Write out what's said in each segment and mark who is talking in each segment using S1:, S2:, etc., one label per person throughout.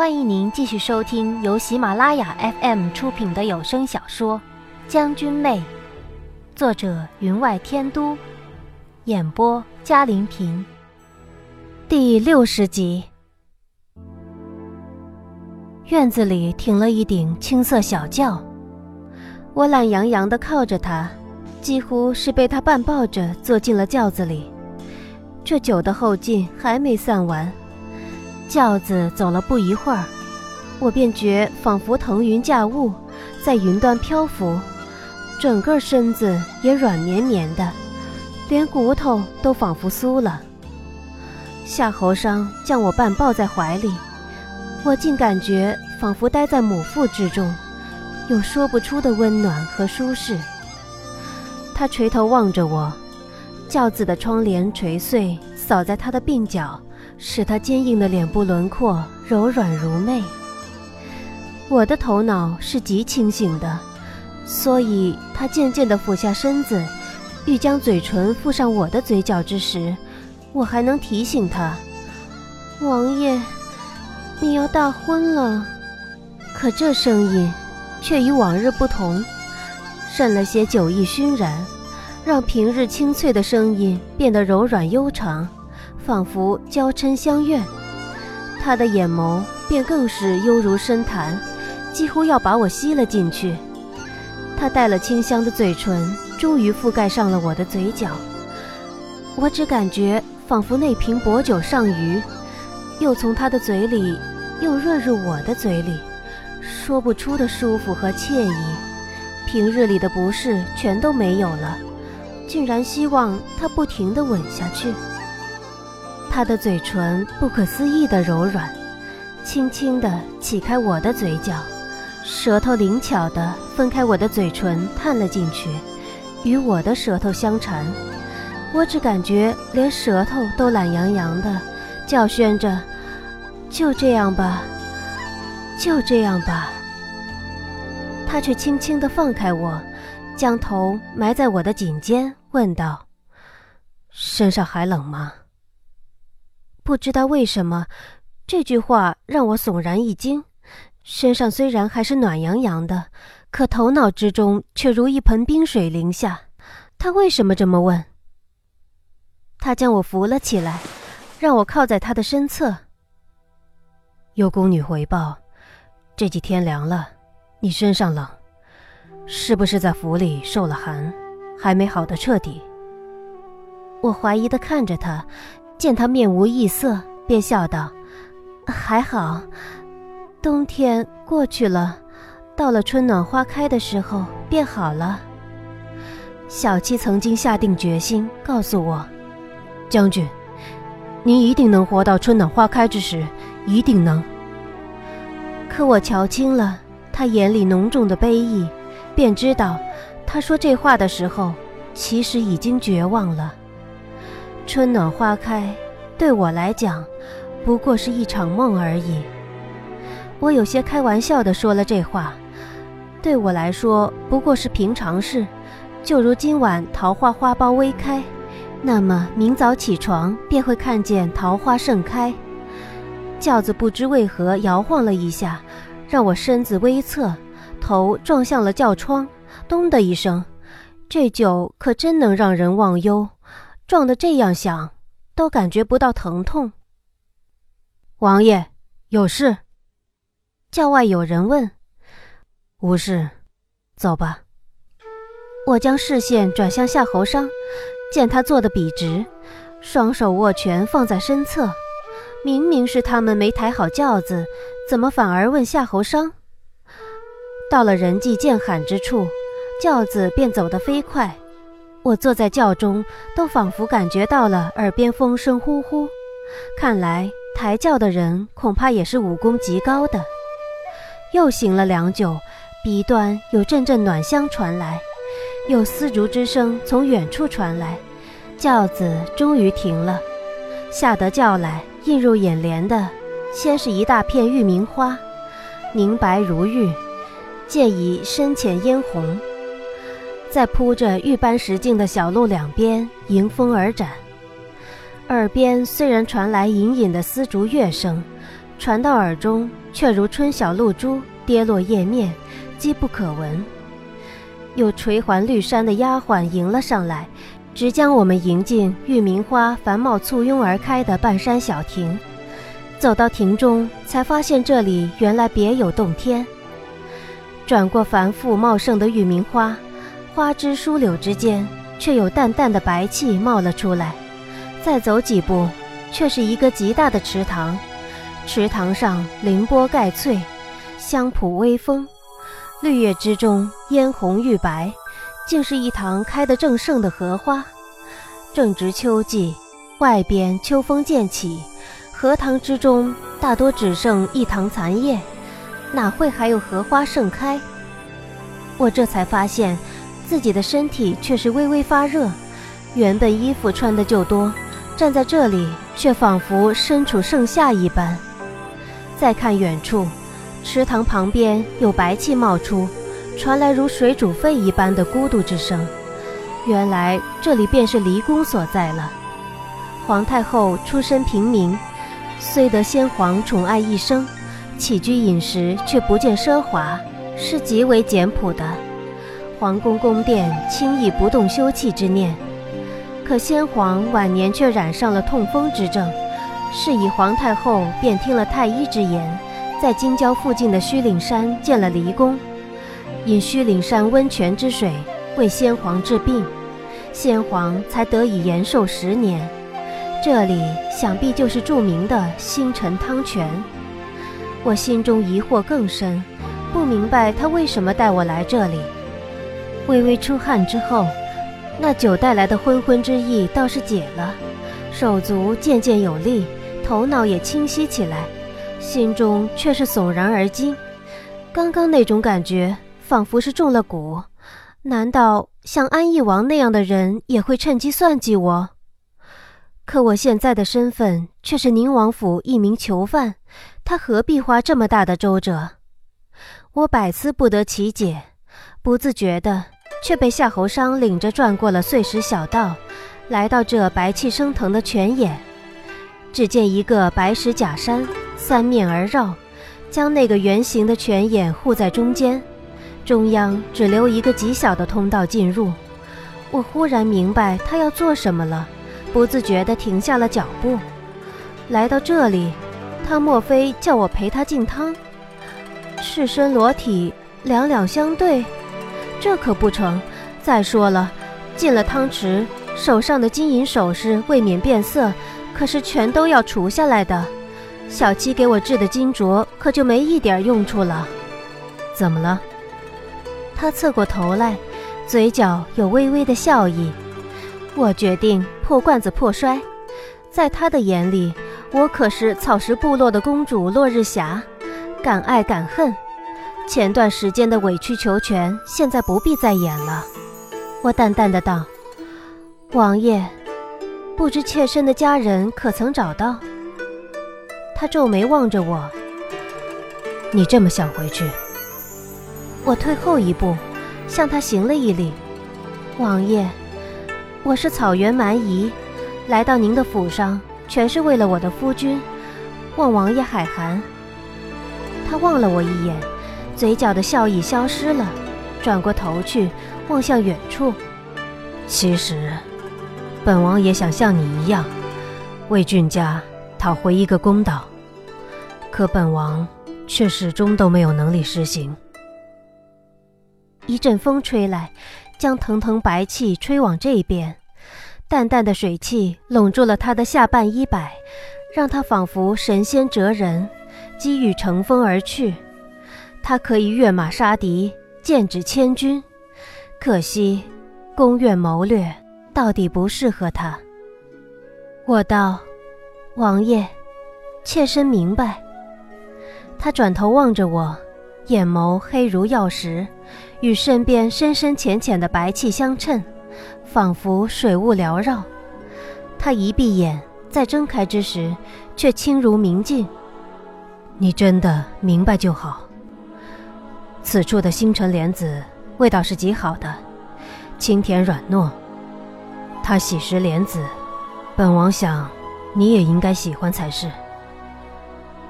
S1: 欢迎您继续收听由喜马拉雅 FM 出品的有声小说《将军妹》，作者云外天都，演播嘉玲平，第六十集。院子里停了一顶青色小轿，我懒洋洋的靠着它，几乎是被它半抱着坐进了轿子里。这酒的后劲还没散完。轿子走了不一会儿，我便觉仿佛腾云驾雾，在云端漂浮，整个身子也软绵绵的，连骨头都仿佛酥了。夏侯商将我半抱在怀里，我竟感觉仿佛待在母腹之中，有说不出的温暖和舒适。他垂头望着我，轿子的窗帘垂碎，扫在他的鬓角。使他坚硬的脸部轮廓柔软如魅。我的头脑是极清醒的，所以他渐渐地俯下身子，欲将嘴唇附上我的嘴角之时，我还能提醒他：“王爷，你要大婚了。”可这声音却与往日不同，渗了些酒意熏然，让平日清脆的声音变得柔软悠长。仿佛娇嗔相怨，他的眼眸便更是犹如深潭，几乎要把我吸了进去。他带了清香的嘴唇终于覆盖上了我的嘴角，我只感觉仿佛那瓶薄酒上鱼，又从他的嘴里又润入我的嘴里，说不出的舒服和惬意。平日里的不适全都没有了，竟然希望他不停地吻下去。他的嘴唇不可思议的柔软，轻轻地起开我的嘴角，舌头灵巧地分开我的嘴唇探了进去，与我的舌头相缠。我只感觉连舌头都懒洋洋的，叫宣着：“就这样吧，就这样吧。”他却轻轻地放开我，将头埋在我的颈间，问道：“身上还冷吗？”不知道为什么，这句话让我悚然一惊。身上虽然还是暖洋洋的，可头脑之中却如一盆冰水淋下。他为什么这么问？他将我扶了起来，让我靠在他的身侧。有宫女回报，这几天凉了，你身上冷，是不是在府里受了寒，还没好的彻底？我怀疑的看着他。见他面无异色，便笑道：“还好，冬天过去了，到了春暖花开的时候便好了。”小七曾经下定决心告诉我：“将军，您一定能活到春暖花开之时，一定能。”可我瞧清了他眼里浓重的悲意，便知道，他说这话的时候，其实已经绝望了。春暖花开，对我来讲，不过是一场梦而已。我有些开玩笑地说了这话，对我来说不过是平常事。就如今晚桃花花苞微开，那么明早起床便会看见桃花盛开。轿子不知为何摇晃了一下，让我身子微侧，头撞向了轿窗，咚的一声。这酒可真能让人忘忧。撞得这样响，都感觉不到疼痛。王爷，有事？轿外有人问。无事，走吧。我将视线转向夏侯商，见他坐得笔直，双手握拳放在身侧。明明是他们没抬好轿子，怎么反而问夏侯商？到了人迹渐罕之处，轿子便走得飞快。我坐在轿中，都仿佛感觉到了耳边风声呼呼。看来抬轿的人恐怕也是武功极高的。又行了良久，鼻端有阵阵暖香传来，有丝竹之声从远处传来，轿子终于停了。下得轿来，映入眼帘的，先是一大片玉茗花，凝白如玉，渐以深浅嫣红。在铺着玉般石径的小路两边迎风而展，耳边虽然传来隐隐的丝竹乐声，传到耳中，却如春晓露珠跌落叶面，机不可闻。有垂环绿衫的丫鬟迎了上来，直将我们迎进玉茗花繁茂簇拥而开的半山小亭。走到亭中，才发现这里原来别有洞天。转过繁复茂盛的玉茗花，花枝疏柳之间，却有淡淡的白气冒了出来。再走几步，却是一个极大的池塘。池塘上凌波盖翠，香蒲微风，绿叶之中嫣红欲白，竟是一塘开得正盛的荷花。正值秋季，外边秋风渐起，荷塘之中大多只剩一塘残叶，哪会还有荷花盛开？我这才发现，自己的身体却是微微发热，原本衣服穿的就多，站在这里却仿佛身处盛夏一般。再看远处，池塘旁边有白气冒出，传来如水煮沸一般的咕嘟之声。原来这里便是离宫所在了。皇太后出身平民，虽得先皇宠爱一生，起居饮食却不见奢华，是极为简朴的。皇宫宫殿轻易不动休憩之念。可先皇晚年却染上了痛风之症。是以皇太后便听了太医之言，在京郊附近的虚岭山建了离宫，引虚岭山温泉之水为先皇治病，先皇才得以延寿十年。这里想必就是著名的星辰汤泉。我心中疑惑更深，不明白他为什么带我来这里。微微出汗之后，那酒带来的昏昏之意倒是解了，手足渐渐有力。头脑也清晰起来，心中却是悚然而惊。刚刚那种感觉，仿佛是中了蛊。难道像安义王那样的人也会趁机算计我？可我现在的身份却是宁王府一名囚犯，他何必花这么大的周折？我百思不得其解，不自觉的却被夏侯商领着转过了碎石小道，来到这白气升腾的泉眼。只见一个白石假山，三面而绕，将那个圆形的泉眼护在中间，中央只留一个极小的通道进入。我忽然明白他要做什么了，不自觉地停下了脚步。来到这里，他莫非叫我陪他进汤？赤身裸体，两两相对，这可不成。再说了，进了汤池，手上的金银首饰未免变色。可是全都要除下来的，小七给我制的金镯可就没一点用处了。怎么了？他侧过头来，嘴角有微微的笑意。我决定破罐子破摔，在他的眼里，我可是草食部落的公主落日霞，敢爱敢恨。前段时间的委曲求全，现在不必再演了。我淡淡的道：“王爷。”不知妾身的家人可曾找到？他皱眉望着我。你这么想回去？我退后一步，向他行了一礼。王爷，我是草原蛮夷，来到您的府上，全是为了我的夫君，望王爷海涵。他望了我一眼，嘴角的笑意消失了，转过头去望向远处。其实。本王也想像你一样，为俊家讨回一个公道，可本王却始终都没有能力实行。一阵风吹来，将腾腾白气吹往这边，淡淡的水汽拢住了他的下半衣摆，让他仿佛神仙折人，机遇乘风而去。他可以跃马杀敌，剑指千军，可惜宫院谋略。到底不适合他。我道：“王爷，妾身明白。”他转头望着我，眼眸黑如曜石，与身边深深浅浅的白气相衬，仿佛水雾缭绕。他一闭眼，在睁开之时，却清如明镜。你真的明白就好。此处的星辰莲子味道是极好的，清甜软糯。它喜食莲子，本王想，你也应该喜欢才是。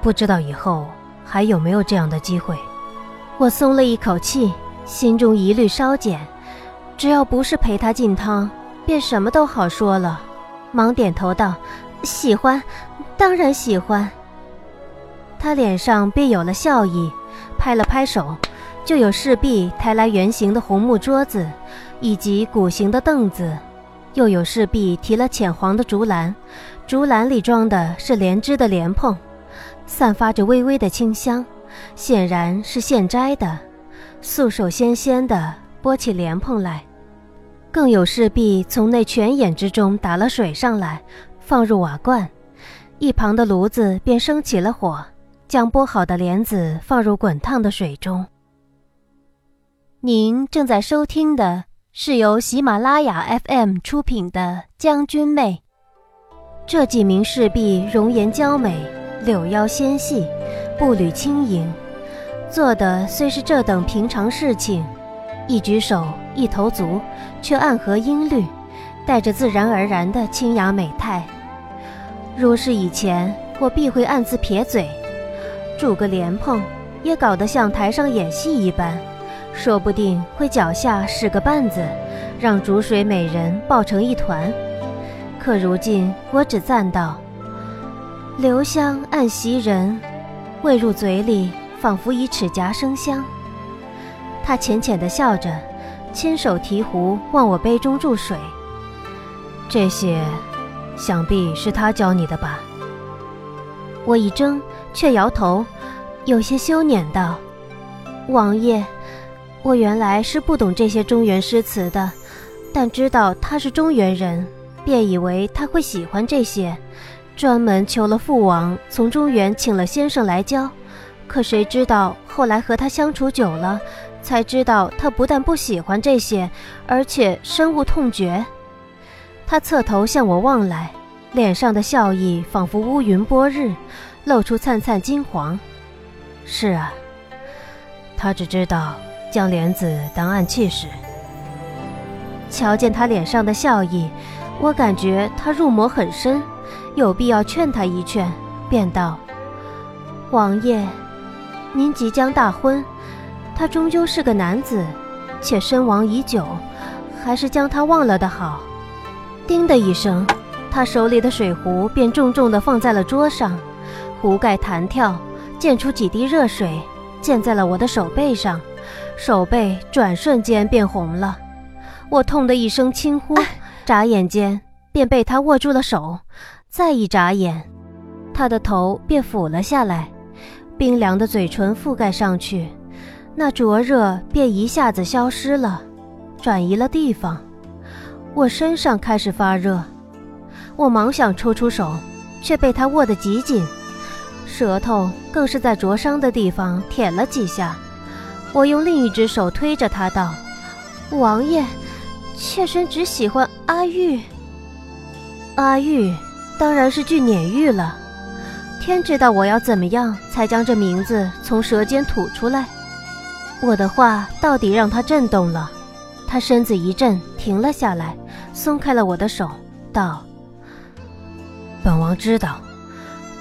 S1: 不知道以后还有没有这样的机会。我松了一口气，心中疑虑稍减。只要不是陪他进汤，便什么都好说了。忙点头道：“喜欢，当然喜欢。”他脸上便有了笑意，拍了拍手，就有侍婢抬来圆形的红木桌子，以及鼓形的凳子，又有侍婢提了浅黄的竹篮，竹篮里装的是莲枝的莲蓬，散发着微微的清香，显然是现摘的，素手纤纤的拨起莲蓬来。更有侍婢从那泉眼之中打了水上来，放入瓦罐，一旁的炉子便升起了火，将剥好的莲子放入滚烫的水中。您正在收听的是由喜马拉雅 FM 出品的《将军妹》，这几名侍婢容颜娇美，柳腰纤细，步履轻盈，做的虽是这等平常事情。一举手，一投足，却暗合音律，带着自然而然的清雅美态。若是以前，我必会暗自撇嘴，煮个莲蓬，也搞得像台上演戏一般，说不定会脚下使个绊子，让煮水美人抱成一团。可如今，我只赞道：“留香暗袭人，未入嘴里，仿佛以齿颊生香。”他浅浅地笑着，亲手提壶往我杯中注水。这些，想必是他教你的吧？我一怔，却摇头，有些羞赧道：“王爷，我原来是不懂这些中原诗词的，但知道他是中原人，便以为他会喜欢这些，专门求了父王从中原请了先生来教。可谁知道后来和他相处久了。”才知道他不但不喜欢这些，而且深恶痛绝。他侧头向我望来，脸上的笑意仿佛乌云拨日，露出灿灿金黄。是啊，他只知道将莲子当暗器使。瞧见他脸上的笑意，我感觉他入魔很深，有必要劝他一劝，便道：“王爷，您即将大婚。”他终究是个男子，且身亡已久，还是将他忘了的好。叮的一声，他手里的水壶便重重地放在了桌上，壶盖弹跳，溅出几滴热水，溅在了我的手背上，手背转瞬间变红了。我痛的一声轻呼，眨眼间便被他握住了手，再一眨眼，他的头便俯了下来，冰凉的嘴唇覆盖上去。那灼热便一下子消失了，转移了地方。我身上开始发热，我忙想抽出手，却被他握得极紧，舌头更是在灼伤的地方舔了几下。我用另一只手推着他道：“王爷，妾身只喜欢阿玉。阿玉，当然是句撵玉了。天知道我要怎么样才将这名字从舌尖吐出来。”我的话到底让他震动了，他身子一震，停了下来，松开了我的手，道：“本王知道，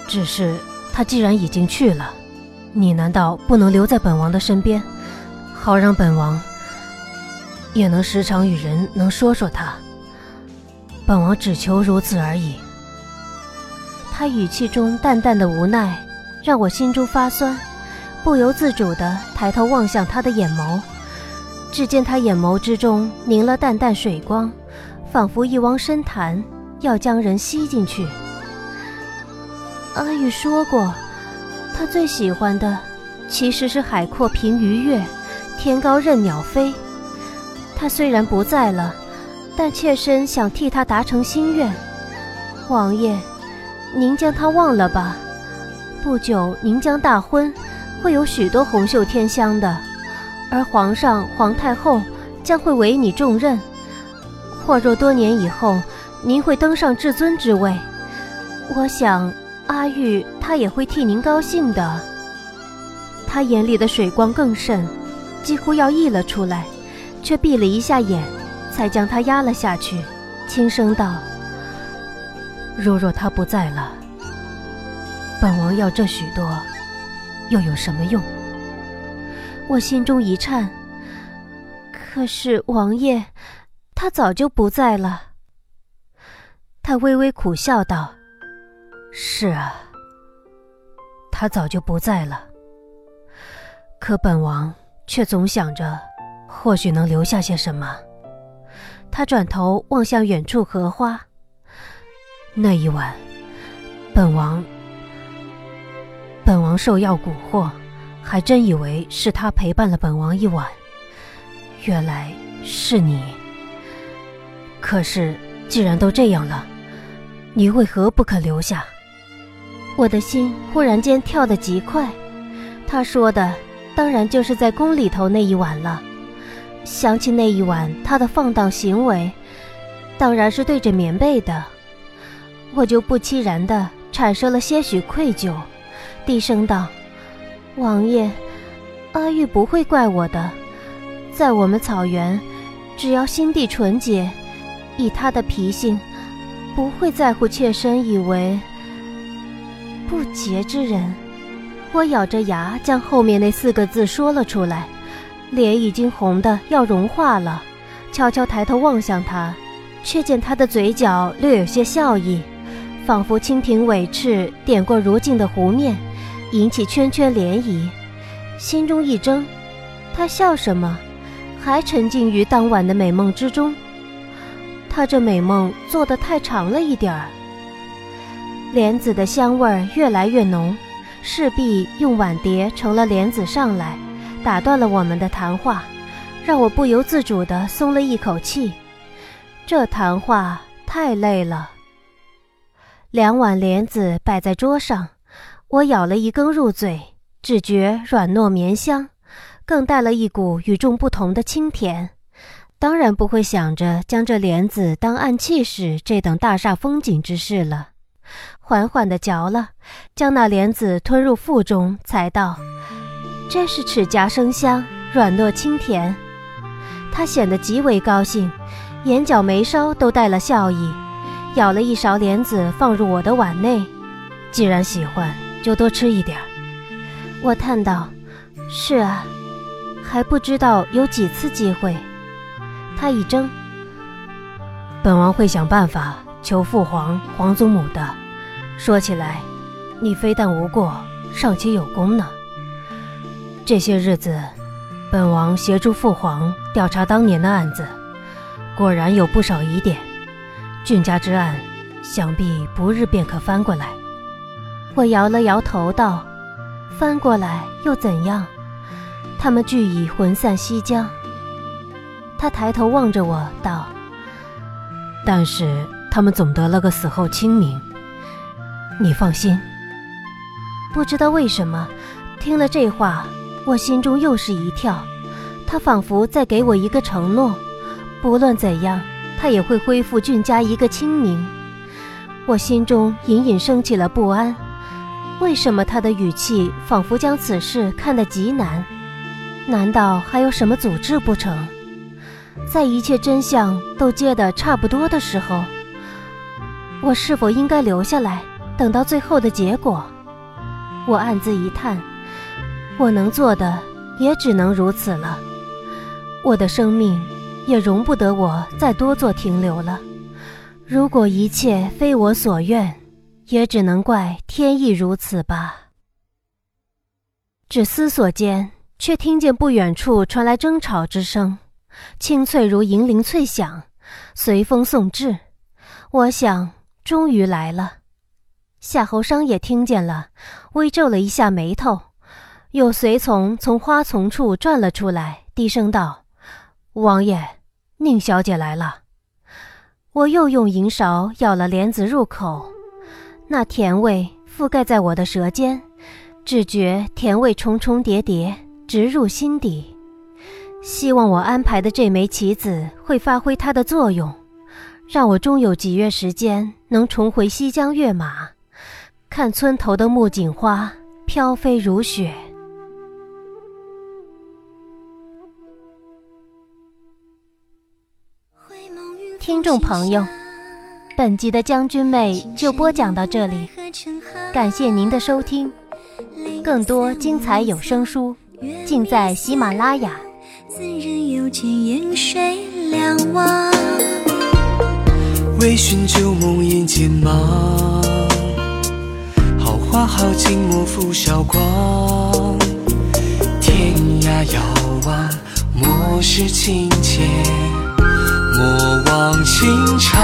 S1: 只是他既然已经去了，你难道不能留在本王的身边，好让本王也能时常与人能说说他？本王只求如此而已。”他语气中淡淡的无奈，让我心中发酸。不由自主地抬头望向他的眼眸，只见他眼眸之中凝了淡淡水光，仿佛一汪深潭，要将人吸进去。阿玉说过，他最喜欢的其实是海阔凭鱼跃，天高任鸟飞。他虽然不在了，但妾身想替他达成心愿。王爷，您将他忘了吧。不久，您将大婚。会有许多红袖添香的，而皇上、皇太后将会委你重任。或若多年以后，您会登上至尊之位，我想阿玉她也会替您高兴的。他眼里的水光更甚，几乎要溢了出来，却闭了一下眼，才将它压了下去，轻声道：“如若他不在了，本王要这许多，又有什么用？我心中一颤。可是王爷，他早就不在了。他微微苦笑道：“是啊，他早就不在了。可本王却总想着，或许能留下些什么。”他转头望向远处荷花。那一晚，本王，本王受药蛊惑，还真以为是他陪伴了本王一晚。原来是你。可是既然都这样了，你为何不肯留下？我的心忽然间跳得极快。他说的，当然就是在宫里头那一晚了。想起那一晚他的放荡行为，当然是对着棉被的。我就不期然的产生了些许愧疚，低声道：“王爷，阿玉不会怪我的。在我们草原，只要心地纯洁，以他的脾性，不会在乎妾身以为不洁之人。”我咬着牙将后面那四个字说了出来，脸已经红的要融化了，悄悄抬头望向他，却见他的嘴角略有些笑意。仿佛蜻蜓尾翅点过如镜的湖面，引起圈圈涟漪，心中一怔。他笑什么？还沉浸于当晚的美梦之中。他这美梦做得太长了一点儿。莲子的香味儿越来越浓，势必用碗碟盛了莲子上来，打断了我们的谈话，让我不由自主地松了一口气。这谈话太累了。两碗莲子摆在桌上，我咬了一根入嘴，只觉软糯绵香，更带了一股与众不同的清甜。当然不会想着将这莲子当暗器使这等大煞风景之事了。缓缓地嚼了，将那莲子吞入腹中，才道：“真是齿颊生香，软糯清甜。”他显得极为高兴，眼角眉梢都带了笑意。舀了一勺莲子放入我的碗内，既然喜欢，就多吃一点。我叹道：“是啊，还不知道有几次机会。”他一怔：“本王会想办法求父皇、皇祖母的。说起来，你非但无过，尚且有功呢。这些日子，本王协助父皇调查当年的案子，果然有不少疑点。”俊家之案，想必不日便可翻过来。我摇了摇头道：“翻过来又怎样？他们俱已魂散西疆。”他抬头望着我道：“但是他们总得了个死后清明。你放心。”不知道为什么，听了这话，我心中又是一跳。他仿佛在给我一个承诺，不论怎样。他也会恢复俊家一个清明，我心中隐隐升起了不安。为什么他的语气仿佛将此事看得极难？难道还有什么阻滞不成？在一切真相都揭得差不多的时候，我是否应该留下来，等到最后的结果？我暗自一叹，我能做的也只能如此了。我的生命。也容不得我再多做停留了。如果一切非我所愿，也只能怪天意如此吧。只思索间，却听见不远处传来争吵之声，清脆如银铃脆响，随风送至。我想，终于来了。夏侯商也听见了，微皱了一下眉头，有随从从花丛处转了出来，低声道：“王爷。”宁小姐来了，我又用银勺舀了莲子入口，那甜味覆盖在我的舌尖，只觉甜味重重叠叠，直入心底。希望我安排的这枚棋子会发挥它的作用，让我终有几月时间能重回西江跃马，看村头的木槿花飘飞如雪。听众朋友，本集的将军妹就播讲到这里，感谢您的收听。更多精彩有声书，尽在喜马拉雅。
S2: 微醺旧梦眼间忙，好好景莫负韶光。天涯遥望，莫失情切，莫忘情长。